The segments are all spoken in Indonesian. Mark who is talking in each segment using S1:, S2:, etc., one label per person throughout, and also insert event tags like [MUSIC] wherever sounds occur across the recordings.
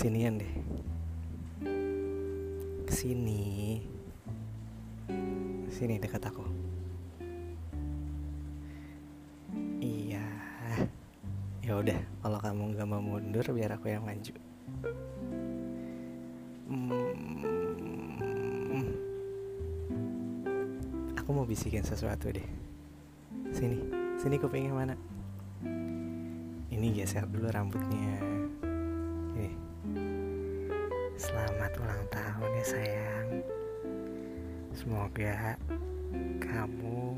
S1: kesinian deh. Ke sini. Sini dekat aku. Iya. Ya udah kalau kamu nggak mau mundur biar aku yang maju. Hmm, aku mau bisikin sesuatu deh. Sini. Sini kupingnya mana? Ini geser dulu rambutnya. Ini selamat ulang tahun ya sayang. Semoga kamu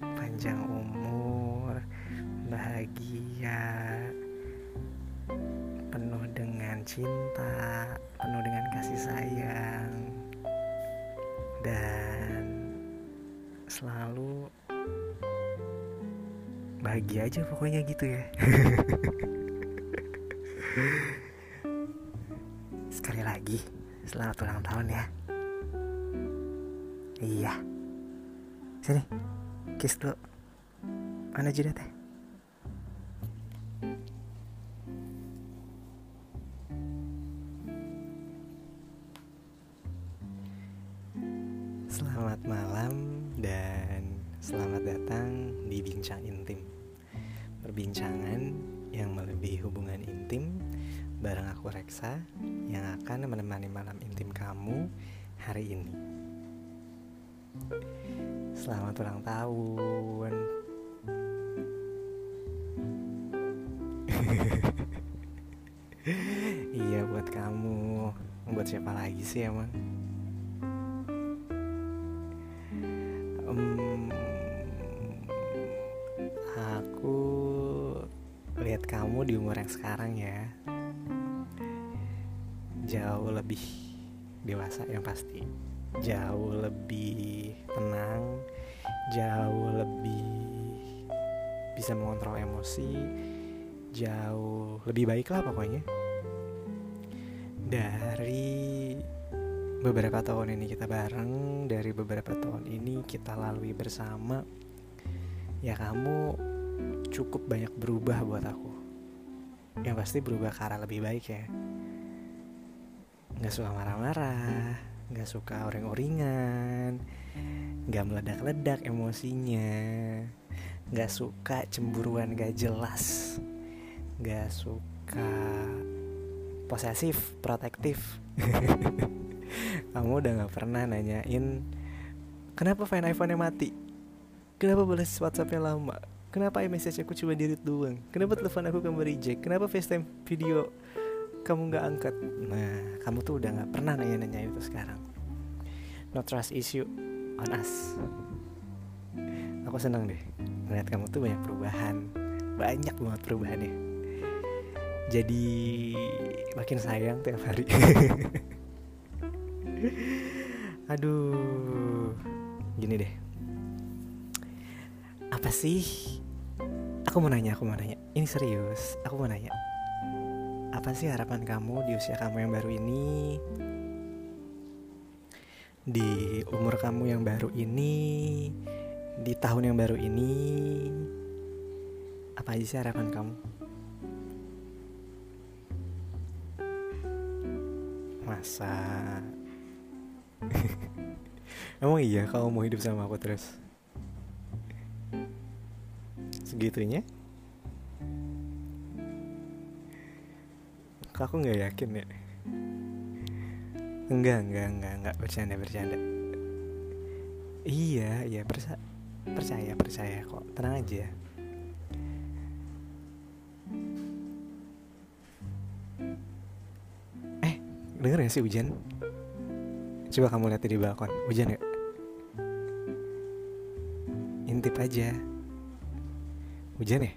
S1: panjang umur bahagia penuh dengan cinta penuh dengan kasih sayang. Dan selalu bahagia aja pokoknya gitu ya [LAUGHS] lagi selamat ulang tahun ya. Iya. Sini kiss dulu. Mana jidatnya Bareng aku Reksa yang akan menemani malam intim kamu hari ini. Selamat ulang tahun. [LAUGHS] Iya buat kamu. Buat siapa lagi sih emang? Um, Aku lihat kamu di umur yang sekarang ya Jauh lebih dewasa yang pasti. Jauh lebih tenang Jauh lebih bisa mengontrol emosi Jauh lebih baik lah pokoknya. Dari beberapa tahun ini kita bareng Dari beberapa tahun ini kita lalui bersama Ya kamu cukup banyak berubah buat aku. Yang pasti berubah ke arah lebih baik ya Gak suka marah-marah Gak suka oring-oringan Gak meledak-ledak emosinya Gak suka cemburuan gak jelas Gak suka posesif, protektif [LAUGHS] Kamu udah gak pernah nanyain Kenapa fan iPhone-nya mati? Kenapa balas WhatsApp-nya lama? Kenapa iMessage aku cuma di doang? Kenapa telepon aku kamu reject? Kenapa FaceTime video kamu gak angkat? Nah, kamu tuh udah gak pernah nanya-nanya itu sekarang. No trust issue on us. Aku senang deh Ngeliat kamu tuh banyak perubahan. Banyak banget perubahannya. Jadi makin sayang tiap hari. [LAUGHS] Aduh Gini deh. Apa sih? Aku mau nanya, aku mau nanya. Ini serius, aku mau nanya Apa sih harapan kamu di usia kamu yang baru ini? Di umur kamu yang baru ini? Di tahun yang baru ini? Apa aja sih harapan kamu? Masa? [LAUGHS] Emang iya kamu mau hidup sama aku terus? Segitunya aku gak yakin ya Enggak, enggak, enggak, enggak Bercanda, bercanda Iya, iya persa Percaya, percaya kok Tenang aja Eh, denger gak sih hujan? Coba kamu lihat di balkon Hujan gak? Intip aja Hujan ya?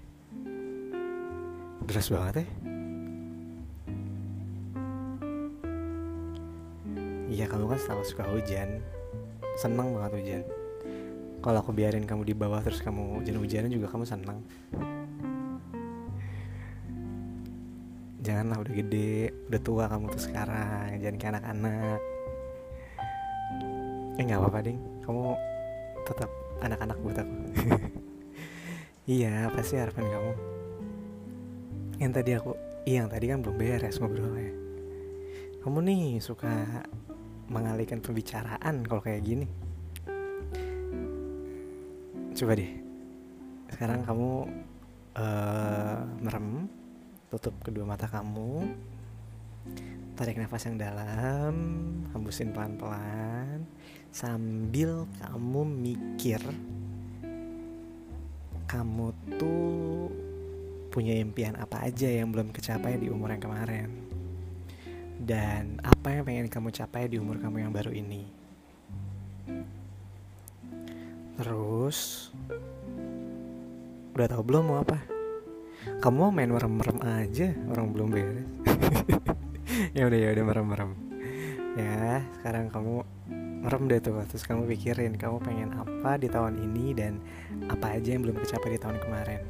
S1: Deras banget ya? Iya kamu kan selalu suka hujan. Seneng banget hujan. Kalau aku biarin kamu di bawah terus kamu hujan-hujanan juga kamu seneng. Janganlah udah gede Udah tua kamu tuh sekarang Jangan kayak anak-anak. Eh gak apa-apa ding. Kamu tetap anak-anak buat aku. [LAUGHS] Iya pasti harapan kamu. Yang tadi aku Iya yang tadi kan belum beres ngobrolnya. Kamu nih suka mengalihkan pembicaraan kalau kayak gini. Coba deh sekarang kamu uh, merem tutup kedua mata kamu tarik nafas yang dalam hembusin pelan-pelan sambil kamu mikir kamu tuh punya impian apa aja yang belum kecapai di umur yang kemarin dan apa yang pengen kamu capai di umur kamu yang baru ini? Terus Udah tau belum mau apa? Kamu mau main merem-merem aja Orang belum beres. [LAUGHS] Ya udah ya udah merem-merem. Ya sekarang kamu merem deh tuh Terus kamu pikirin Kamu pengen apa di tahun ini Dan apa aja yang belum kecapai di tahun kemarin.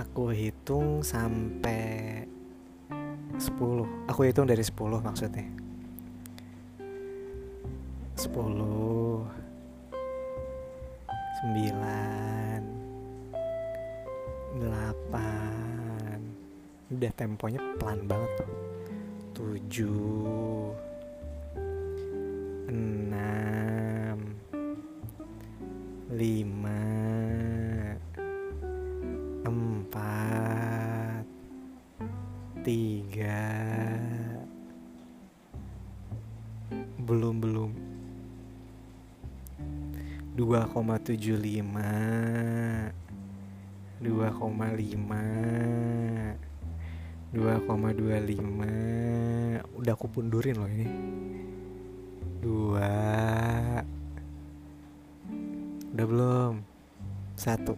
S1: Aku hitung sampai 10 aku hitung dari 10 maksudnya. 10 9 8 udah temponya pelan banget. Tuh 7 6 5 tiga. Belum belum. 2,75 2,5 2,25 Udah aku pundurin loh ini. 2 Udah belum? Satu.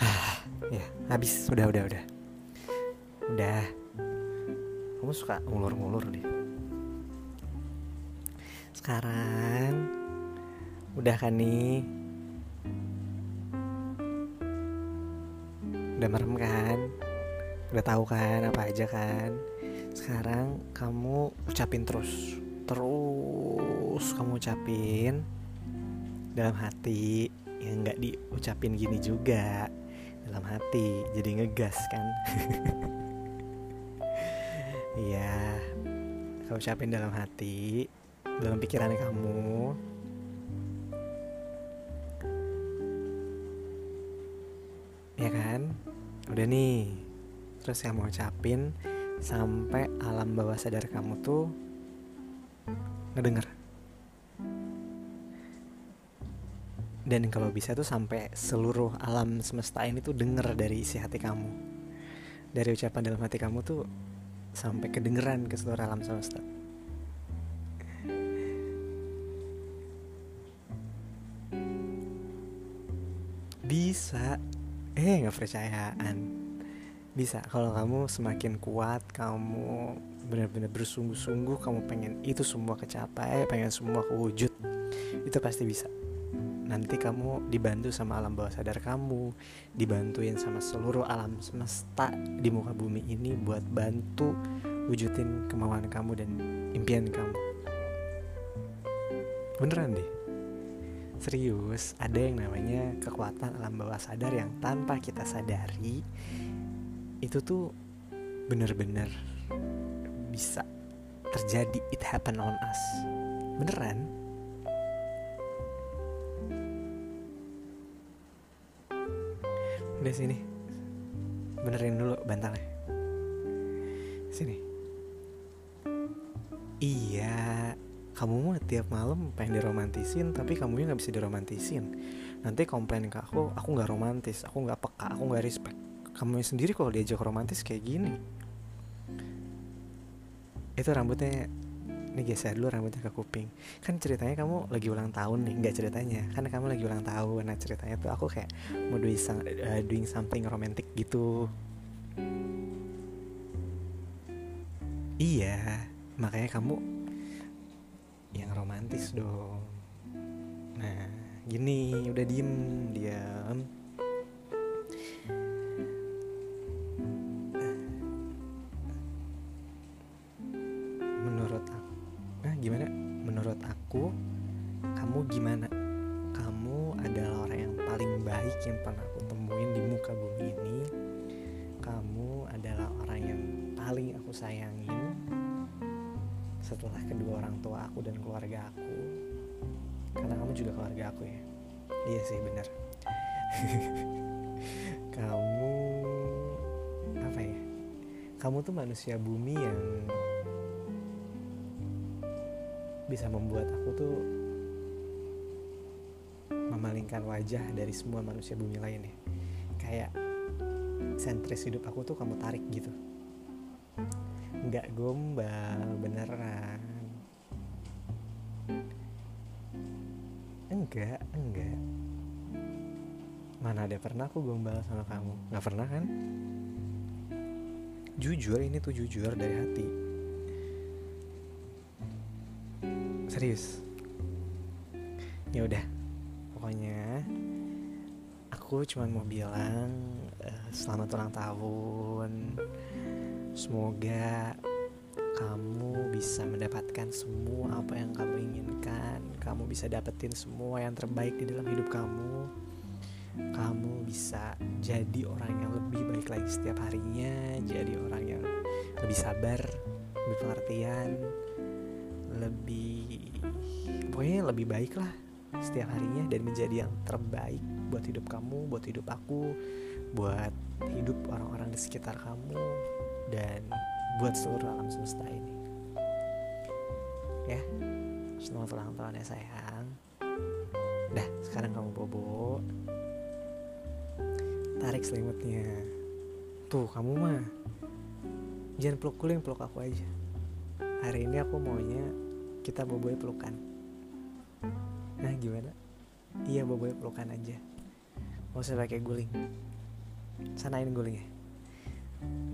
S1: [SIGHS] Ya habis. Udah udah udah Udah. Kamu suka ngulur-ngulur deh. Sekarang Udah kan nih? Udah merem kan? Udah tahu kan apa aja kan? Sekarang kamu ucapin terus. Terus kamu ucapin Dalam hati Ya nggak diucapin gini juga. Dalam hati Jadi ngegas kan [LAUGHS] Iya. Kamu ucapin dalam hati Dalam pikiran kamu. Ya kan? Udah nih. Terus saya mau ucapin sampai alam bawah sadar kamu tuh ngedenger. Dan kalau bisa tuh sampai seluruh alam semesta ini tuh denger dari isi hati kamu. Dari ucapan dalam hati kamu tuh sampai kedengeran ke seluruh alam semesta. Bisa. Eh nggak percayaan. Bisa. Kalau kamu semakin kuat kamu benar-benar bersungguh-sungguh kamu pengen itu semua kecapai pengen semua kewujud itu pasti bisa nanti kamu dibantu sama alam bawah sadar kamu dibantuin sama seluruh alam semesta di muka bumi ini buat bantu wujudin kemauan kamu dan impian kamu. Beneran deh. Serius ada yang namanya kekuatan alam bawah sadar yang tanpa kita sadari itu tuh bener-bener bisa terjadi. It happen on us. Beneran udah sini. Benerin dulu bantalnya. Sini. Iya kamu mah tiap malam pengen diromantisin tapi kamu nggak bisa diromantisin. Nanti komplain ke aku aku nggak romantis aku nggak peka aku nggak respect. Kamu sendiri kalau diajak romantis kayak gini. Itu rambutnya ini geser dulu rambutnya ke kuping. Kan ceritanya kamu lagi ulang tahun nih. Nggak ceritanya. Kan kamu lagi ulang tahun. Nah ceritanya tuh aku kayak mau doing, uh, doing something romantic gitu. Iya. Makanya kamu yang romantis dong. Nah gini. Udah diem. Diam orang tua aku dan keluarga aku. Karena kamu juga keluarga aku ya. Iya sih benar. [LAUGHS] Kamu apa ya? Kamu tuh manusia bumi yang bisa membuat aku tuh memalingkan wajah dari semua manusia bumi lain ya. Kayak sentris hidup aku tuh kamu tarik gitu. Nggak gombal beneran enggak enggak. Mana ada pernah aku gombal sama kamu? Nggak pernah kan? Jujur ini tuh jujur dari hati. Serius? Ya udah. Pokoknya aku cuma mau bilang uh, selamat ulang tahun. Semoga kamu bisa mendapatkan semua apa yang kamu inginkan. Kamu bisa dapetin semua yang terbaik di dalam hidup kamu. Kamu bisa jadi orang yang lebih baik lagi setiap harinya jadi orang yang lebih sabar lebih pengertian lebih pokoknya lebih baik lah setiap harinya dan menjadi yang terbaik buat hidup kamu buat hidup aku buat hidup orang-orang di sekitar kamu. Dan buat seluruh alam semesta ini. Ya selamat ulang tahun ya sayang. Dah sekarang kamu bobo. Tarik selimutnya. Tuh kamu mah jangan peluk kuling peluk aku aja. Hari ini aku maunya kita boboy pelukan. Nah gimana? Iya boboy pelukan aja. Mau usah pakai guling. Sanain gulingnya.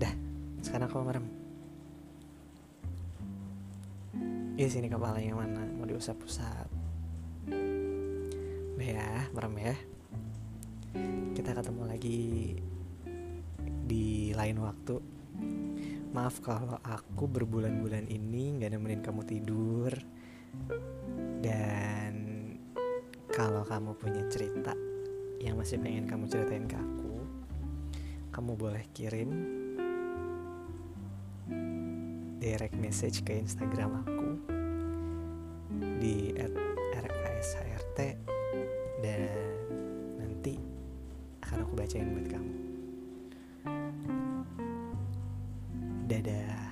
S1: Dah sekarang aku merem Iya sini kepalanya mana? Mau diusap-usap Udah ya merem ya. Kita ketemu lagi di lain waktu. Maaf kalau aku berbulan-bulan ini gak nemenin kamu tidur. Dan kalau kamu punya cerita yang masih pengen kamu ceritain ke aku Kamu boleh kirim direct message ke Instagram aku di @rkshrt dan nanti akan aku bacain buat kamu. Dadah.